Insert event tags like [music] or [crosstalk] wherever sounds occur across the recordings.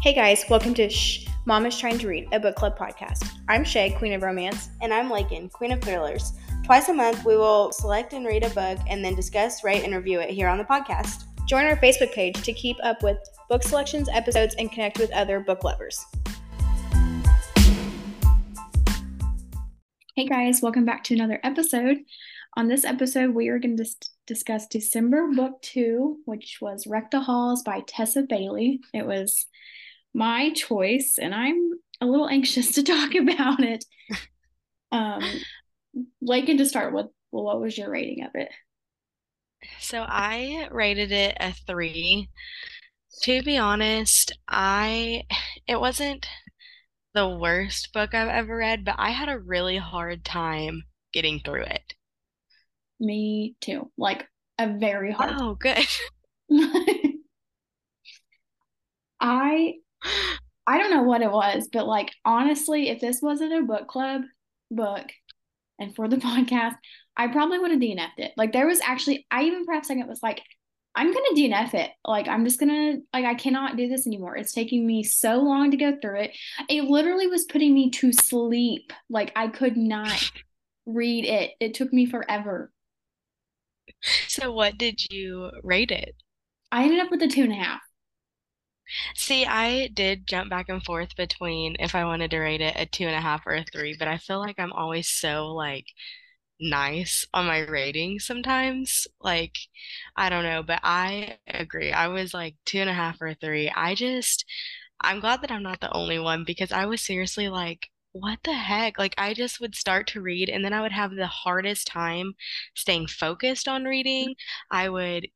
Hey guys, welcome to Shh, Mom is Trying to Read, a book club podcast. I'm Shae, Queen of Romance. And I'm Laken, Queen of Thrillers. Twice a month, we will select and read a book and then discuss, rate, and review it here on the podcast. Join our Facebook page to keep up with book selections, episodes, and connect with other book lovers. Hey guys, welcome back to another episode. On this episode, we are going to dis- discuss December Book 2, which was Wreck the Halls by Tessa Bailey. It was my choice, and I'm a little anxious [laughs] to talk about it. [laughs] Um, Laken, to start with, well, what was your rating of it? So I rated it a three. To be honest, I it wasn't the worst book I've ever read, but I had a really hard time getting through it. Me too. Like a very hard. Oh, good. [laughs] I I don't know what it was, but like honestly, if this wasn't a book club book and for the [laughs] podcast, I probably would have DNF'd it. Like there was actually I even perhaps second was like, I'm gonna DNF it. Like I'm just gonna like I cannot do this anymore. It's taking me so long to go through it. It literally was putting me to sleep. Like I could not read it. It took me forever. So what did you rate it? I ended up with a two and a half. See, I did jump back and forth between if I wanted to rate it a two and a half or a three, but I feel like I'm always so like nice on my rating sometimes. Like, I don't know, but I agree. I was like two and a half or three. I just, I'm glad that I'm not the only one because I was seriously like, what the heck? Like, I just would start to read and then I would have the hardest time staying focused on reading. I would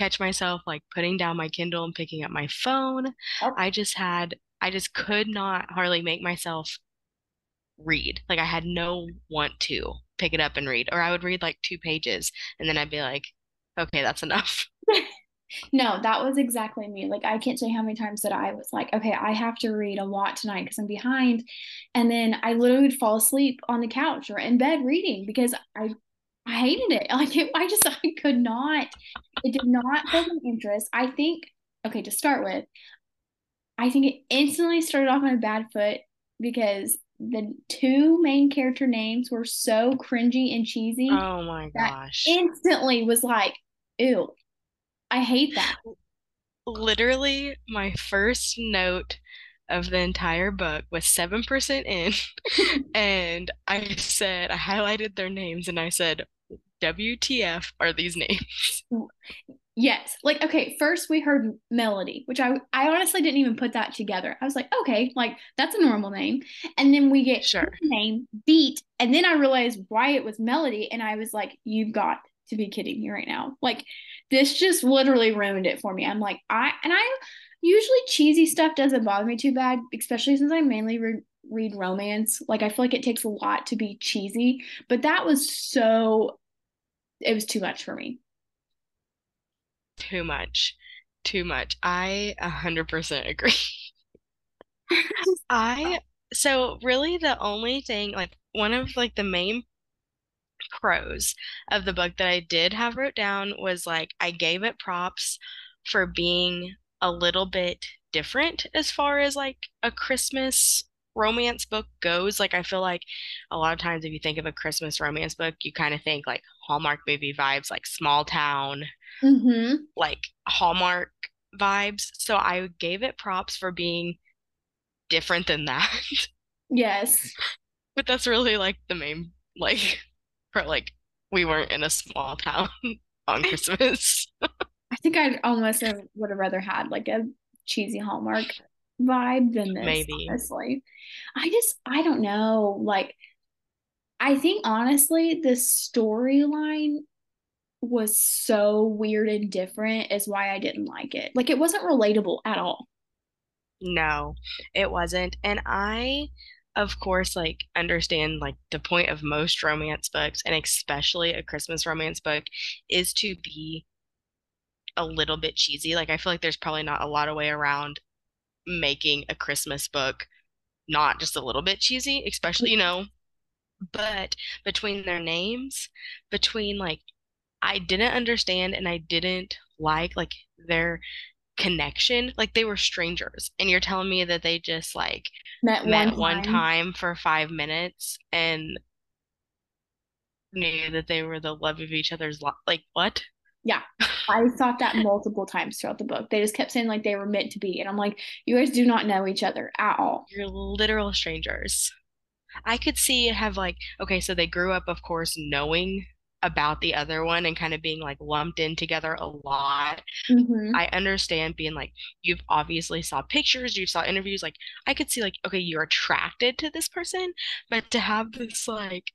catch myself like putting down my Kindle and picking up my phone. Oh. I just had, I just could not hardly make myself read. Like, I had no want to pick it up and read, or I would read like two pages and then I'd be like, okay, that's enough. [laughs] No, that was exactly me. Like I can't say how many times that I was like, okay, I have to read a lot tonight because I'm behind. And then I literally would fall asleep on the couch or in bed reading because I I hated it. [laughs] Like it, I just [laughs] I could not. It did not hold my interest. I think okay, to start with, I think it instantly started off on a bad foot because the two main character names were so cringy and cheesy Oh my gosh. instantly was like, ew. I hate that. Literally, my first note of the entire book was 7% in, [laughs] and I said, I highlighted their names and I said, WTF are these names? Yes. Like, okay, first we heard Melody, which I I honestly didn't even put that together. I was like, okay, like that's a normal name. And then we get Sure. name, Beat, and then I realized why it was Melody, and I was like, you've got to be kidding me right now. Like, this just literally ruined it for me. I'm like, I and I usually cheesy stuff doesn't bother me too bad, especially since I mainly re- read romance. Like, I feel like it takes a lot to be cheesy, but that was so it was too much for me. Too much. Too much. I 100% agree. I, [laughs] so really the only thing, like one of like the main pros of the book that I did have wrote down was like I gave it props for being a little bit different as far as like a Christmas romance book goes. Like I feel like a lot of times if you think of a Christmas romance book, you kind of think like Hallmark movie vibes, like small town, Mm-hmm. like Hallmark vibes. So I gave it props for being different than that. [laughs] Yes. But that's really like the main like [laughs] for like we weren't in a small town [laughs] on Christmas. I think I almost have, would have rather had like a cheesy Hallmark vibe than this, Maybe. honestly. I just, I don't know. Like, I think honestly, the storyline was so weird and different, is why I didn't like it. Like, it wasn't relatable at all. No, it wasn't. And I, of course, like understand like the point of most romance books, and especially a Christmas romance book, is to be a little bit cheesy. Like I feel like there's probably not a lot of way around making a Christmas book not just a little bit cheesy, especially, you know, but between their names, between like I didn't understand and I didn't like like their connection. Like they were strangers, and you're telling me that they just like Met one met one time. time for five minutes and knew that they were the love of each other's life. Like what? Yeah. I thought that multiple times throughout the book. They just kept saying like they were meant to be. And I'm like, you guys do not know each other at all. You're literal strangers. I could see it have like, okay, so they grew up, of course, knowing about the other one and kind of being like lumped in together a lot. hmm I understand being like, you've obviously saw pictures, you've saw interviews, like I could see like, okay, you're attracted to this person, but to have this like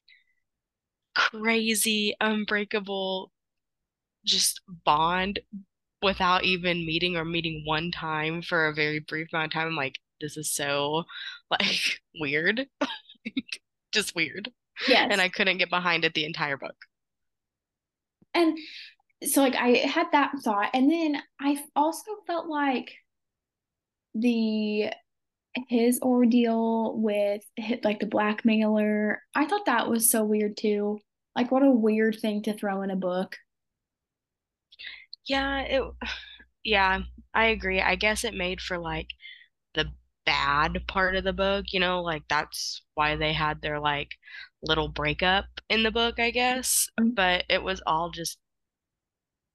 crazy, unbreakable just bond without even meeting or meeting one time for a very brief amount of time, I'm like, this is so [laughs] like weird. [laughs] Just weird. And I couldn't get behind it the entire book. And so like I had that thought. And then I also felt like the his ordeal with like the blackmailer, I thought that was so weird too. Like what a weird thing to throw in a book. Yeah, it [sighs] yeah, I agree. I guess it made for like the bad part of the book, you know, like that's why they had their like little breakup in the book, I guess. Mm-hmm. But it was all just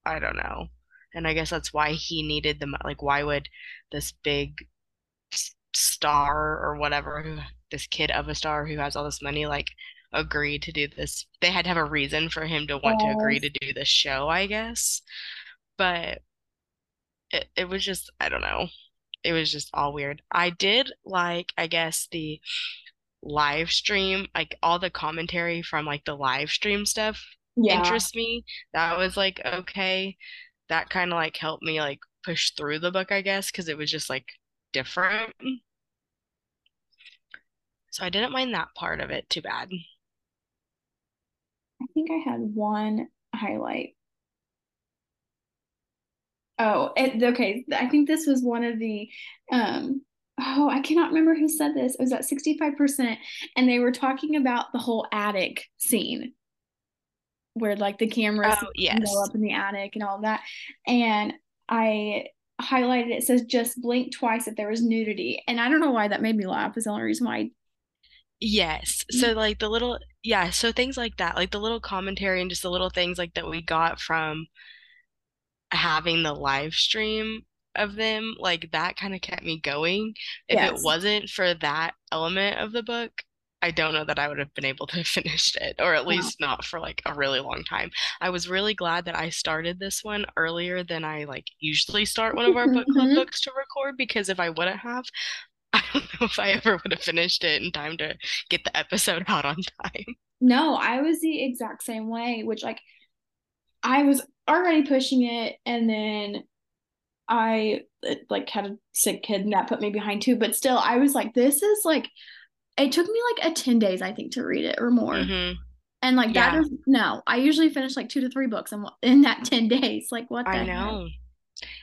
I don't know. And I guess that's why he needed the like why would this big star or whatever this kid of a star who has all this money like agree to do this? They had to have a reason for him to want to agree to do this show, I guess. But it, it was just I don't know. It was just all weird. I did like, I guess, the live stream, like all the commentary from like the live stream stuff Yeah. interests me. That was like okay. That kind of like helped me like push through the book, I guess, because it was just like different. So I didn't mind that part of it too bad. I think I had one highlight. Oh, it, okay. I think this was one of the um oh, I cannot remember who said this. It was at 65% and they were talking about the whole attic scene where like the cameras Oh, go up in the attic and all that. And I highlighted it says just blink twice if there was nudity. And I don't know why that made me laugh. Is the only reason why Yes. So like the little yeah, so things like that, like the little commentary and just the little things like that we got from having the live stream of them, like that kind of kept me going. If it wasn't for that element of the book, I don't know that I would have been able to [laughs] finish it, or at Yeah. least not for like a really long time. I was really glad that I started this one earlier than I like usually start one of our book club Mhm. books to record, because if I wouldn't have, [laughs] I don't know if I ever would have finished it in time to get the episode out on time. No, I was the exact same way, which like I was already pushing it and then I it, like had a sick kid and that put me behind too. But still, I was like, this is like it took me like a 10 days, I think, to read it or more. hmm And like that Yeah, is no, I usually finish like two to three books in, in that [laughs] 10 days. Like what the I know.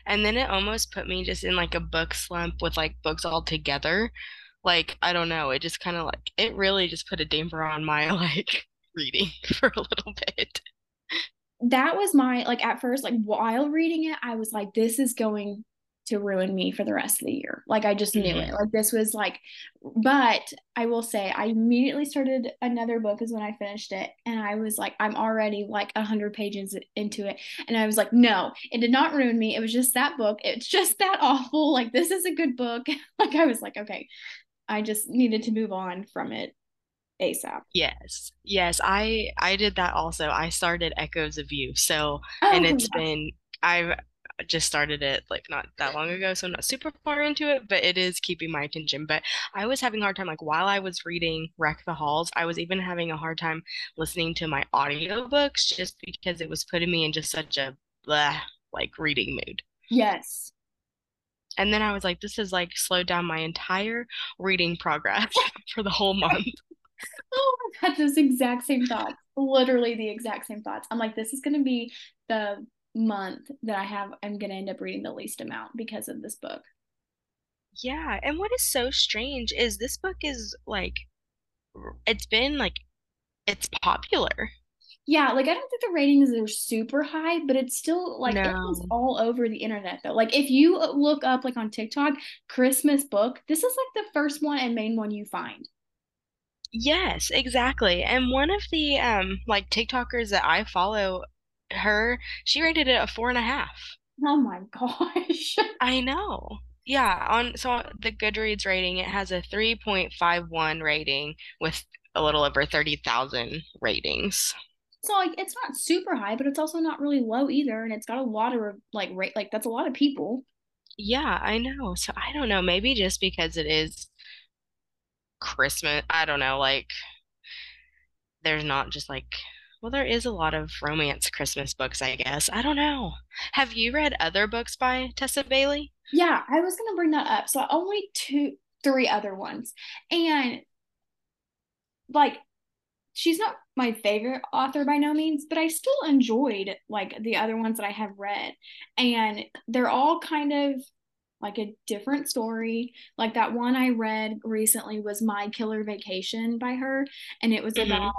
And then it almost put me just in like a book slump with like books all together. Like, I don't know, it just kind of like it really just put a damper on my [laughs] like reading [laughs] for a little bit. That was my like at first like while reading it i was like this is going to ruin me for the rest of the year. Like i just knew it. Hmm like this was like but i will say i immediately started another book is when i finished it and i was like i'm already like 100 pages into it. And i was like no it did not ruin me. It was just that book. It's just [laughs] that awful. Like this is a good book. [laughs] Like i was like okay i just needed to move on from it asap Yes. Yes, I I did that also. I started Echoes of You. So, and oh it's yeah been I've just started it like not that long ago, so I'm not super far into it, but it is keeping my attention. But I was having a hard time like while I was reading Wreck the Halls, I was even having a hard time listening to my audiobooks just because it was putting me in just such a blah like reading mood. yes And then I was like, this is like slowed down my entire reading progress [laughs] for the whole month. [laughs] Oh, I've had those exact same thoughts. Literally the exact same thoughts. I'm like, this is gonna be the month that I have I'm gonna end up reading the least amount because of this book. Yeah, and what is so strange is this book is like it's been like it's popular. Yeah, like I don't think the ratings are super high, but it's still like it was all over the internet though. Like if you look up like on TikTok, Christmas book, this is like the first one and main one you find. Yes, exactly. And one of the um like TikTokers that I follow, her, she rated it a four and a half. Oh my [laughs] gosh. I know. Yeah, on so the Goodreads rating, it has a 3.51 rating with a little over 30,000 ratings. So like it's not super high, but it's also not really low either, and it's got a lot of like rate like that's a lot of people. Yeah, I know. So I don't know, maybe just because it is Christmas, I don't know, like there's not just like well, there is a lot of romance Christmas books, I guess. I don't know. Have you read other books by Tessa Bailey? Yeah, I was gonna bring that up. So only two, three other ones, and like she's not my favorite author by no means, but I still enjoyed like the other ones that I have read. And they're all kind of like a different story. Like that one I read recently was My Killer Vacation by her, and it was hmm about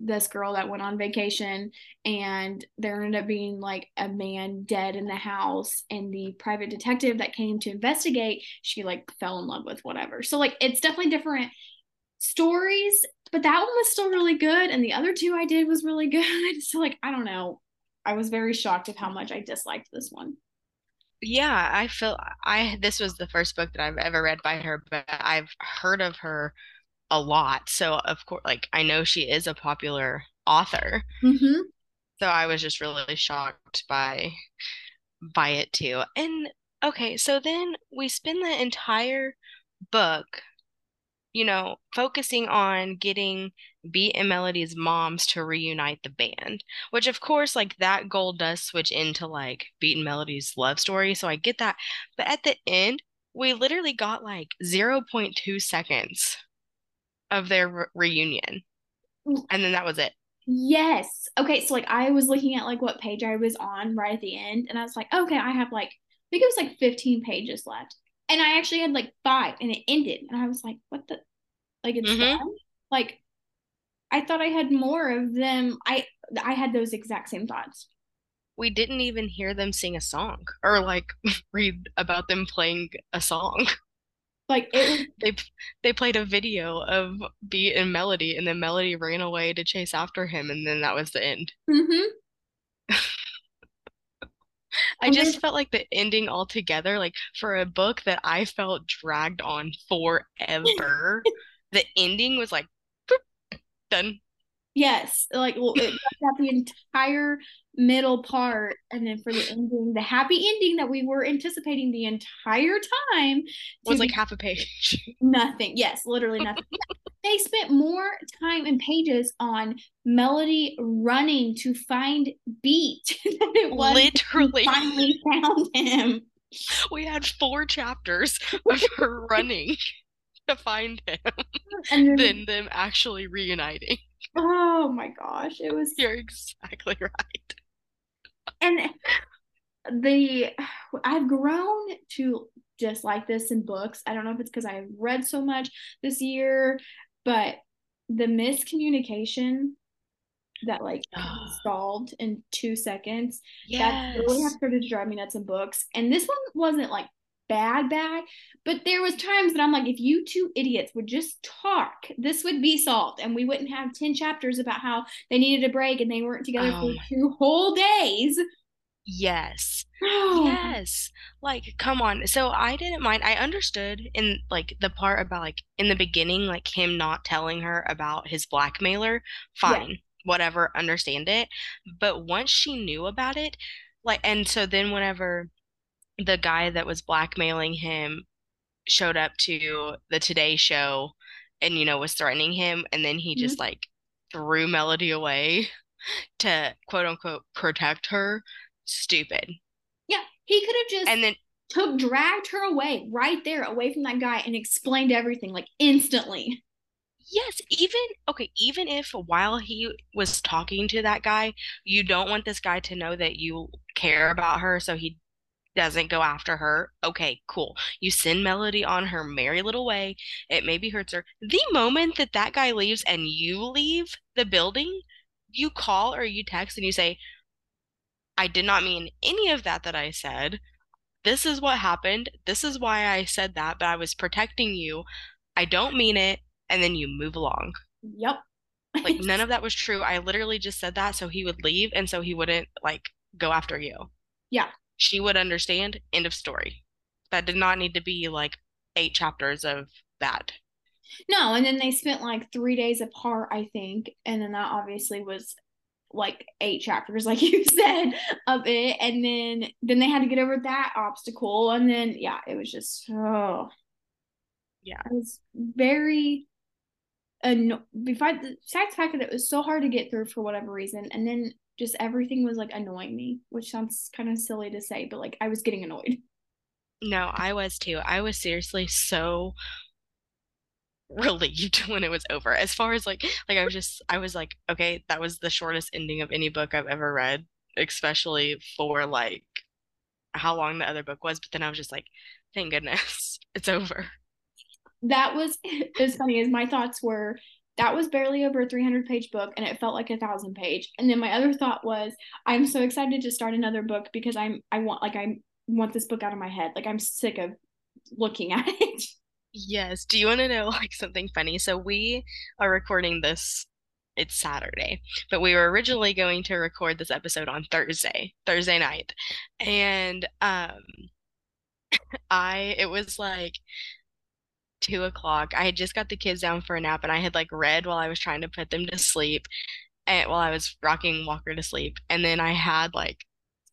this girl that went on vacation and there ended up being like a man dead in the house and the private detective that came to investigate she like fell in love with whatever so like it's definitely different stories, but that one was still really good. And the other two I did was really [laughs] good. So, like, I don't know. I was very shocked at how much I disliked this one. Yeah, I feel I this was the first book that I've ever read by her, but I've heard of her a lot. So of course, like I know she is a popular author. Mm-hmm. So I was just really shocked by by it too. And okay, so then we spend the entire book, you know, focusing on getting Beat and Melody's moms to reunite the band, which of course, like that goal does switch into like Beat and Melody's love story. So I get that. But at the end, we literally got like 0.2 seconds of their re reunion. Mm. And then that was it. Yes. Okay. So, like, I was looking at like what page I was on right at the end, and I was like, okay, I have like, I think it was like 15 pages left. And I actually had like five, and it ended. And I was like, what the? Like, it's hmm done? Like, I thought I had more of them. I I had those exact same thoughts. We didn't even hear them sing a song or like [laughs] read about them playing a song. Like, it [laughs] They they played a video of Beat and Melody, and then Melody ran away to chase after him, and then that was the end. Mm-hmm. [laughs] I And just felt like the ending altogether, like for a book that I felt dragged on forever, [laughs] the ending was like boop, done. yes, like well, it got the entire middle part, and then for the ending, the happy ending that we were anticipating the entire time Was like half a page. [laughs] nothing. Yes, literally nothing. They spent more time and pages on Melody running to find Beat [laughs] than it was Literally, finally found him. we had four chapters [laughs] of her running to find him, And then, then them actually reuniting. oh my gosh, it was, You're exactly right. And the I've grown to just like this in books. I don't know if it's because I've read so much this year, but the miscommunication that like solved in two seconds, that really has started to drive me nuts in books. And this one wasn't like bad bad, but there was times that I'm like, if you two idiots would just talk, this would be solved, and we wouldn't have ten chapters about how they needed a break and they weren't together Oh for two whole days. yes. Oh, [sighs] Yes. Like, come on. So I didn't mind. I understood in like the part about like in the beginning, like him not telling her about his blackmailer. yeah. Fine. Whatever, understand it. But once she knew about it, like, and so then whenever the guy that was blackmailing him showed up to the Today Show and, you know, was threatening him, and then he Mhm. just like threw Melody away [laughs] to quote unquote protect her. Stupid. Yeah, he could have just And then took dragged her away right there away from that guy and explained everything like instantly. Yes, even okay, even if while he was talking to that guy, you don't want this guy to know that you care about her, so he doesn't go after her. Okay, cool. You send Melody on her merry little way. It maybe hurts her. The moment that that guy leaves and you leave the building, you call or you text and you say, I did not mean any of that that I said. This is what happened. This is why I said that, but I was protecting you. I don't mean it. And then you move along. Yep. Like none of [laughs] that was true. I literally just said that so he would leave and so he wouldn't like go after you. Yeah. She would understand. End of story. That did not need to be like eight chapters of that. No, and then they spent like three days apart, I think. And then that obviously was like eight chapters, [laughs] like you said, of it. And then then they had to get over that obstacle. And then yeah, it was just oh Yeah. I was very anno- besides besides the fact that it was so hard to get through for whatever reason, and then just everything was like annoying me, which sounds kind of silly to say, but like I was getting annoyed. [laughs] No, I was too. I was seriously so relieved [laughs] when it was over. As far as like like I was just I was like, okay, that was the shortest ending of any book I've ever read, especially for like how long the other book was, but then I was just like, thank goodness, [laughs] it's over. That was as funny as my thoughts were. That was barely over a 300 page book and it felt like a thousand page. And then my other thought was, I'm so excited to start another book because I'm, I want, like, I want this book out of my head. Like, I'm sick of looking [laughs] at it. Yes. Do you want to know like something funny? So we are recording this, it's Saturday, but we were originally going to record this episode on Thursday, Thursday night. And um [laughs] I it was like two o'clock. I had just got the kids down for a nap and I had like read while I was trying to put them to sleep and while I was rocking Walker to sleep. And then I had like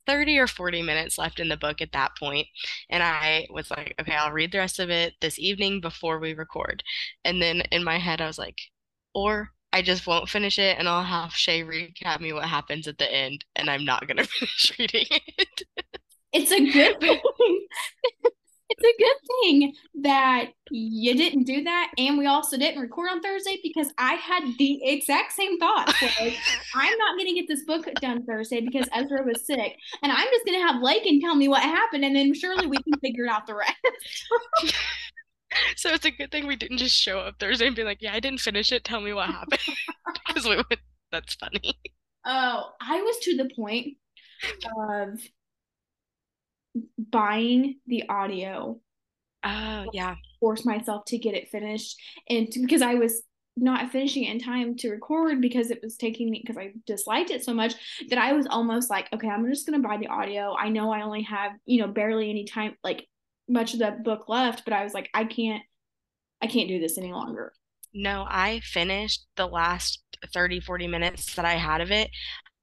30 or 40 minutes left in the book at that point, And I was like, okay, I'll read the rest of it this evening before we record. And then in my head, I was like, or I just won't finish it and I'll have Shae recap me what happens at the end and I'm not gonna [laughs] finish reading it. It's a good [laughs] thing. [laughs] it's a good thing that you didn't do that and we also didn't record on thursday because i had the exact same thought [laughs] i'm not going to get this book done thursday because ezra was sick and i'm just going to have Laken tell me what happened and then surely we can figure out the rest. [laughs] So it's a good thing we didn't just show up thursday and be like yeah i didn't finish it. Tell me what happened. [laughs] Because we would that's funny. Oh i was to the point of buying the audio. Oh, yeah. Force myself to get it finished. And to, because I was not finishing it in time to record because it was taking me because I disliked it so much that I was almost like, okay, I'm just gonna buy the audio. I know I only have, you know, barely any time, like much of the book left, but I was like, I can't, I can't do this any longer. No, I finished the last 30, 40 minutes that I had of it.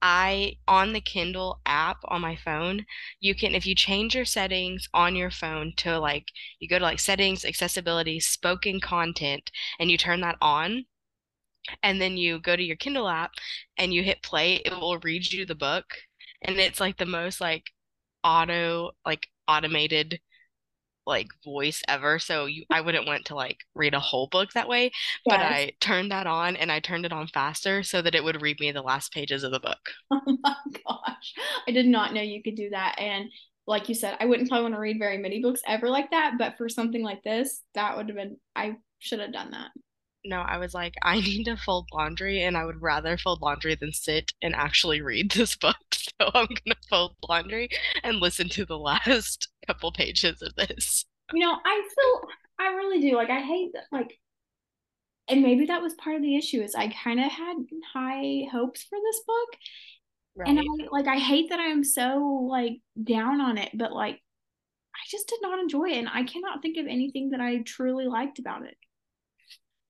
I on the Kindle app on my phone, you can if you change your settings on your phone to like you go to like settings, accessibility, spoken content, and you turn that on, and then you go to your Kindle app and you hit play, it will read you the book. And it's like the most like auto like automated like voice ever so you I wouldn't want to like read a whole book that way but I turned that on and I turned it on faster so that it would read me the last pages of the book. [laughs] Oh my gosh. I did not know you could do that and like you said I wouldn't probably want to read very many books ever like that but for something like this that would have been I should have done that. No, I was like I need to fold laundry and I would rather fold laundry than sit and actually read this book. [laughs] So I'm going to fold laundry and listen to the last couple pages of this. You know, I feel I really do. Like I hate that like and maybe that was part of the issue is I kind of had high hopes for this book. Right. And I like I hate that I'm so like down on it, but like I just did not enjoy it and I cannot think of anything that I truly liked about it.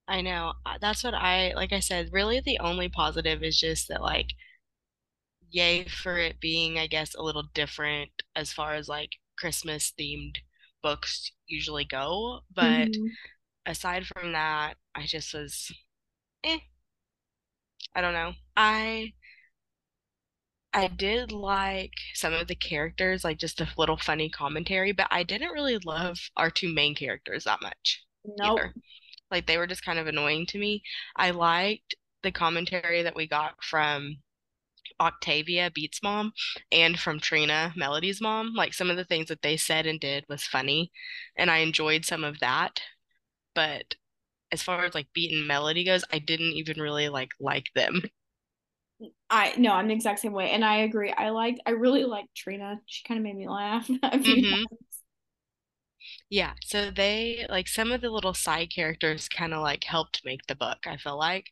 I know. Uh, that's what I like I said, really the only positive is just that like yay for it being I guess a little different as far as like Christmas themed books usually go. But mm-hmm. aside from that, I just was eh. I don't know. I I did like some of the characters, like just a little funny commentary, but I didn't really love our two main characters that much. Nope. Like they were just kind of annoying to me. I liked the commentary that we got from Octavia Beats mom and from Trina Melody's mom. Like some of the things that they said and did was funny, and I enjoyed some of that. But as far as like Beat and Melody goes, I didn't even really like like them. I no, I'm the exact same way, and I agree. I liked, I really liked Trina. She kind of made me laugh [laughs] hmm times. Yeah, so they like some of the little side characters kind of like helped make the book, I feel like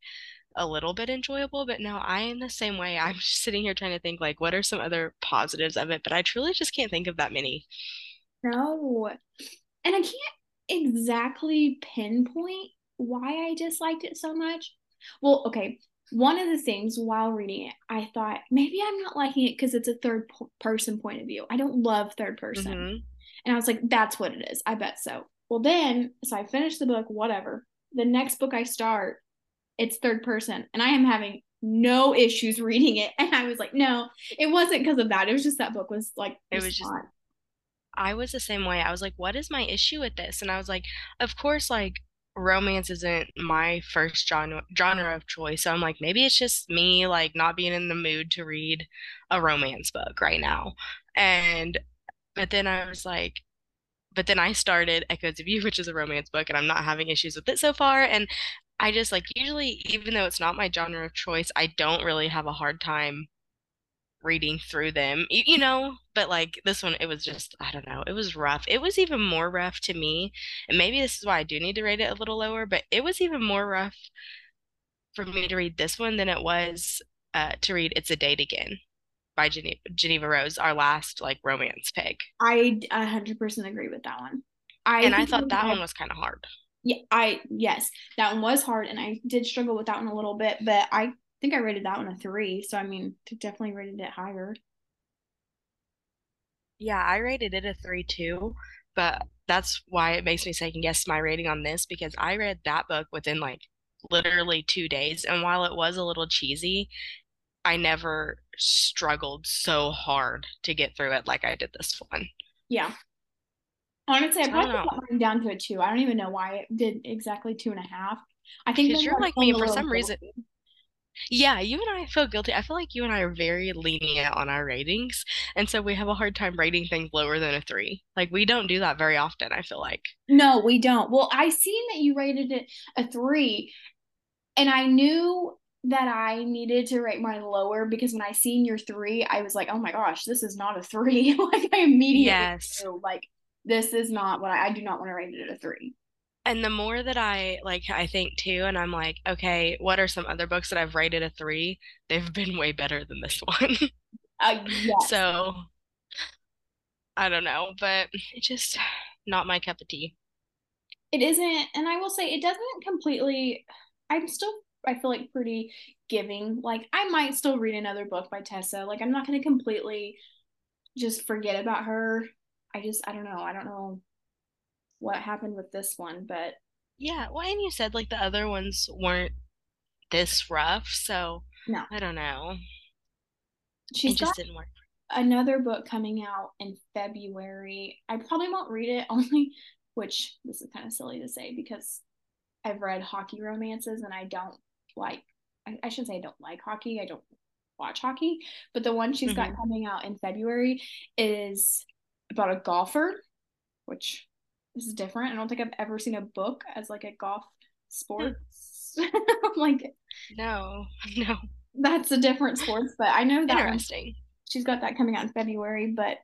a little bit enjoyable, but no, I am the same way. [laughs] I'm just sitting here trying to think like what are some other positives of it, but I truly just can't think of that many. No, and I can't exactly pinpoint why I disliked it so much. Well, okay. One of the things while reading it, I thought maybe I'm not liking it because it's a third person point of view. I don't love third person. hmm And I was like, that's what it is. I bet so. Well, then, so I finished the book, whatever. The next book I start, it's third person, and I am having no issues [laughs] reading it. And I was like, no, it wasn't because of that. It was just that book was like, It was just not. I was the same way. I was like, what is my issue with this? And I was like, of course, like romance isn't my first genre genre of choice. So I'm like, maybe it's just me like not being in the mood to read a romance book right now. And but then I was like, but then I started Echoes of You, which is a romance book, and I'm not having issues with it so far. And I just like usually, even though it's not my genre of choice, I don't really have a hard time reading through them, you know, but like this one, it was just, I don't know, it was rough. It was even more rough to me, and maybe this is why I do need to rate it a little lower, but it was even more rough for me to read this one than it was uh, to read It's a Date Again by Geneva, Geneva Rose, our last like romance pick. I 100% agree with that one. I And I thought that one was kind of hard. Yeah, I, yes, that one was hard, and I did struggle with that one a little bit, but I think I rated that one a three. So, I mean, definitely rated it higher. Yeah, I rated it a three too, but that's why it makes me second guess my rating on this because I read that book within like literally two days. And while it was a little cheesy, I never struggled so hard to get through it like I did this one. Yeah. Honestly, I I probably know, put mine down to a two. I don't even know why it did exactly two and a half. I think because you're like me, feeling and a for some reason, yeah, you and I feel guilty. I feel like you and I are very lenient on our ratings, and so we have a hard time rating things lower than a three. Like we don't do that very often, I feel like. No, we don't. Well, I seen that you rated it a three, and I knew that I needed to rate mine lower because when I seen your three, I was like, oh my gosh, this is not a three. [laughs] like I immediately Yes. knew, like this is not what I, I do not want to rate it at a three. And the more that I like, I think too, and I'm like, okay, what are some other books that I've rated a three? They've been way better than this [laughs] one. Uh, yes, So I don't know, but it's just not my cup of tea. it isn't, and I will say it doesn't completely. I'm still, I feel like pretty giving. Like I might still read another book by Tessa. Like I'm not going to completely just forget about her. I just, I don't know. I don't know what happened with this one, but Yeah, well, and you said like the other ones weren't this rough, so no. I don't know. It She's just didn't work. another book coming out in February. I probably won't read it [laughs] only, which this is kind of silly to say because I've read hockey romances and I don't like, I, I shouldn't say I don't like hockey. I don't watch hockey, but the one she's got hmm coming out in February is about a golfer, which this is different. I don't think I've ever seen a book as like a golf Hmm. sports. [laughs] like No, [laughs] no. that's a different sports, but I know that one. Interesting. She's got that coming out in February, but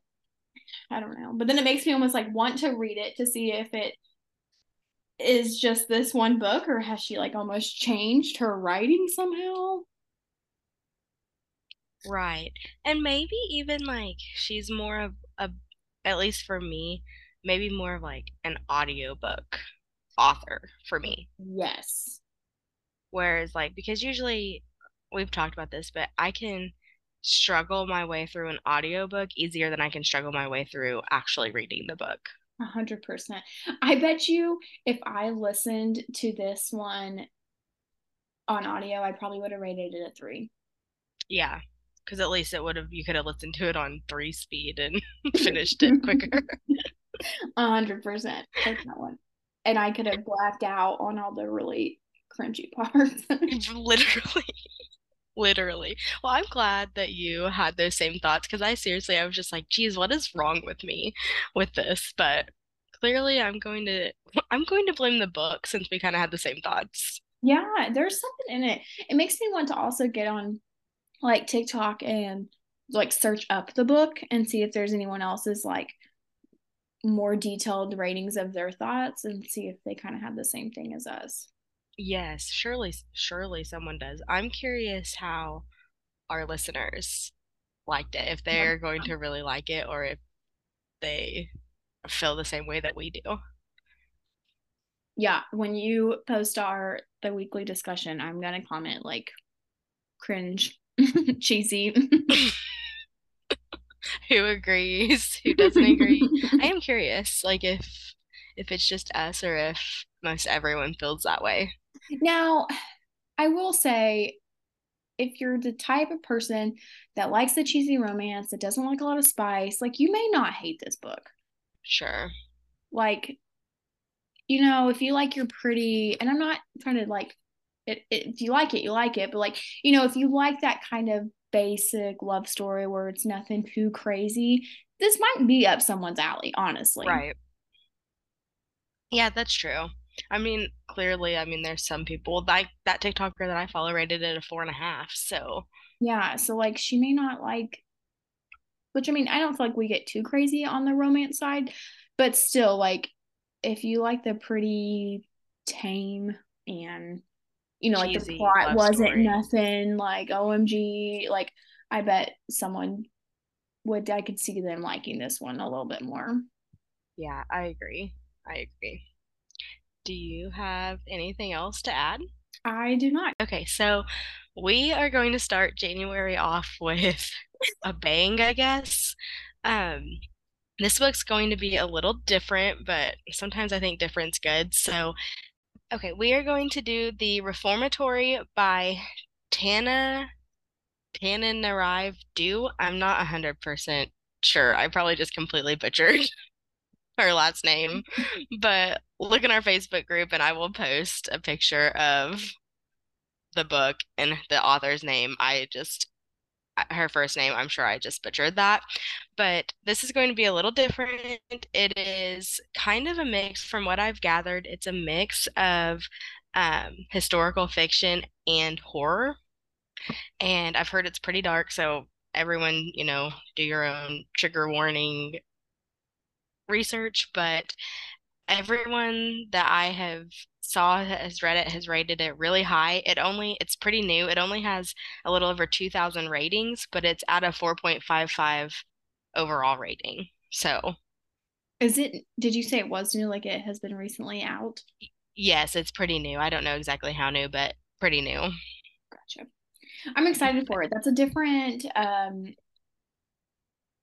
I don't know. But then it makes me almost like want to read it to see if it is just this one book or has she like almost changed her writing somehow? Right. And maybe even like she's more of a, at least for me, maybe more of like an audiobook author for me. Yes. Whereas like because usually we've talked about this, but I can struggle my way through an audiobook easier than I can struggle my way through actually reading the book. A hundred percent. I bet you if I listened to this one on audio, I probably would have rated it a three. Yeah. Because at least it would have you could have listened to it on three speed and [laughs] [laughs] finished it quicker. [laughs] A hundred percent. Take that one. And I could have blacked out on all the really cringy parts. Literally. Literally. Well, I'm glad that you had those same thoughts because I seriously, I was just like, geez, what is wrong with me with this? But clearly I'm going to I'm going to blame the book since we kind of had the same thoughts. yeah, there's something in it. It makes me want to also get on like TikTok and like search up the book and see if there's anyone else's like more detailed ratings of their thoughts and see if they kind of have the same thing as us. Yes, surely, surely someone does. I'm curious how our listeners liked it, if they're going to really like it or if they feel the same way that we do. Yeah, when you post our the weekly discussion, I'm gonna comment like cringe, [laughs] cheesy. [laughs] Who agrees? Who doesn't agree? I am curious, like if if it's just us or if most everyone feels that way. Now, I will say if you're the type of person that likes the cheesy romance, that doesn't like a lot of spice, like you may not hate this book. Sure. Like, you know, if you like your pretty, and I'm not trying to like, it, it, if you like it, you like it, but like, you know, if you like that kind of basic love story where it's nothing too crazy, this might be up someone's alley, honestly. Right. Yeah, that's true. I mean, clearly, I mean, there's some people like that TikToker that I follow rated it a four and a half. So yeah, so like she may not like, which I mean, I don't feel like we get too crazy on the romance side, but still, like, if you like the pretty tame and you know, like the plot wasn't story. nothing like OMG, like I bet someone would I could see them liking this one a little bit more. Yeah, I agree. I agree. Do you have anything else to add? I do not. Okay, so we are going to start January off with [laughs] a bang, I guess. Um, this book's going to be a little different, but sometimes I think different's good. So, okay, we are going to do The Reformatory by Tana Tananarive Due. I'm not 100% sure. I probably just completely butchered [laughs] her last name. But look in our Facebook group and I will post a picture of the book and the author's name. I just her first name, I'm sure I just butchered that. But this is going to be a little different. It is kind of a mix from what I've gathered. It's a mix of um, historical fiction and horror. And I've heard it's pretty dark, so everyone, you know, do your own trigger warning research, but everyone that I have saw has read it has rated it really high. It only it's pretty new. It only has a little over 2000 ratings, but it's at a 4.55 overall rating. So is it did you say it was new like it has been recently out? Yes, it's pretty new. I don't know exactly how new, but pretty new. Gotcha. I'm excited [laughs] for it. That's a different um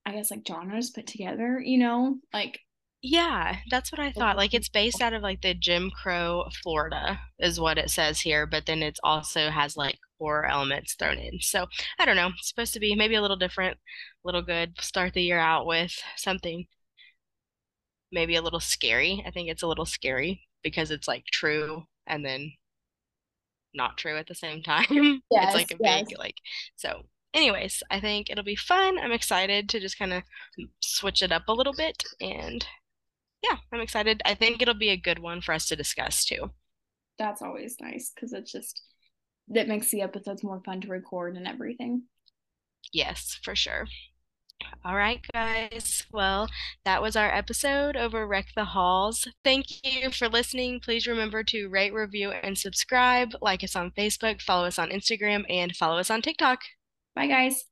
I guess like genres put together, you know? Like yeah, that's what I thought. Like mm-hmm. it's based out of like the Jim Crow, Florida, is what it says here, but then it's also has like horror elements thrown in. So I don't know. It's supposed to be maybe a little different, a little good. Start the year out with something maybe a little scary. I think it's a little scary because it's like true and then not true at the same [laughs] time. Yes, it's like a yes. big like so anyways, I think it'll be fun. I'm excited to just kind of mm, switch it up a little bit and yeah, I'm excited. I think it'll be a good one for us to discuss too. That's always nice because it's just that makes the episodes more fun to record and everything. Yes, for sure. All right, guys. Well, that was our episode over Wreck the Halls. Thank you for listening. Please remember to rate, review, and subscribe. Like us on Facebook, follow us on Instagram, and follow us on TikTok. Bye, guys.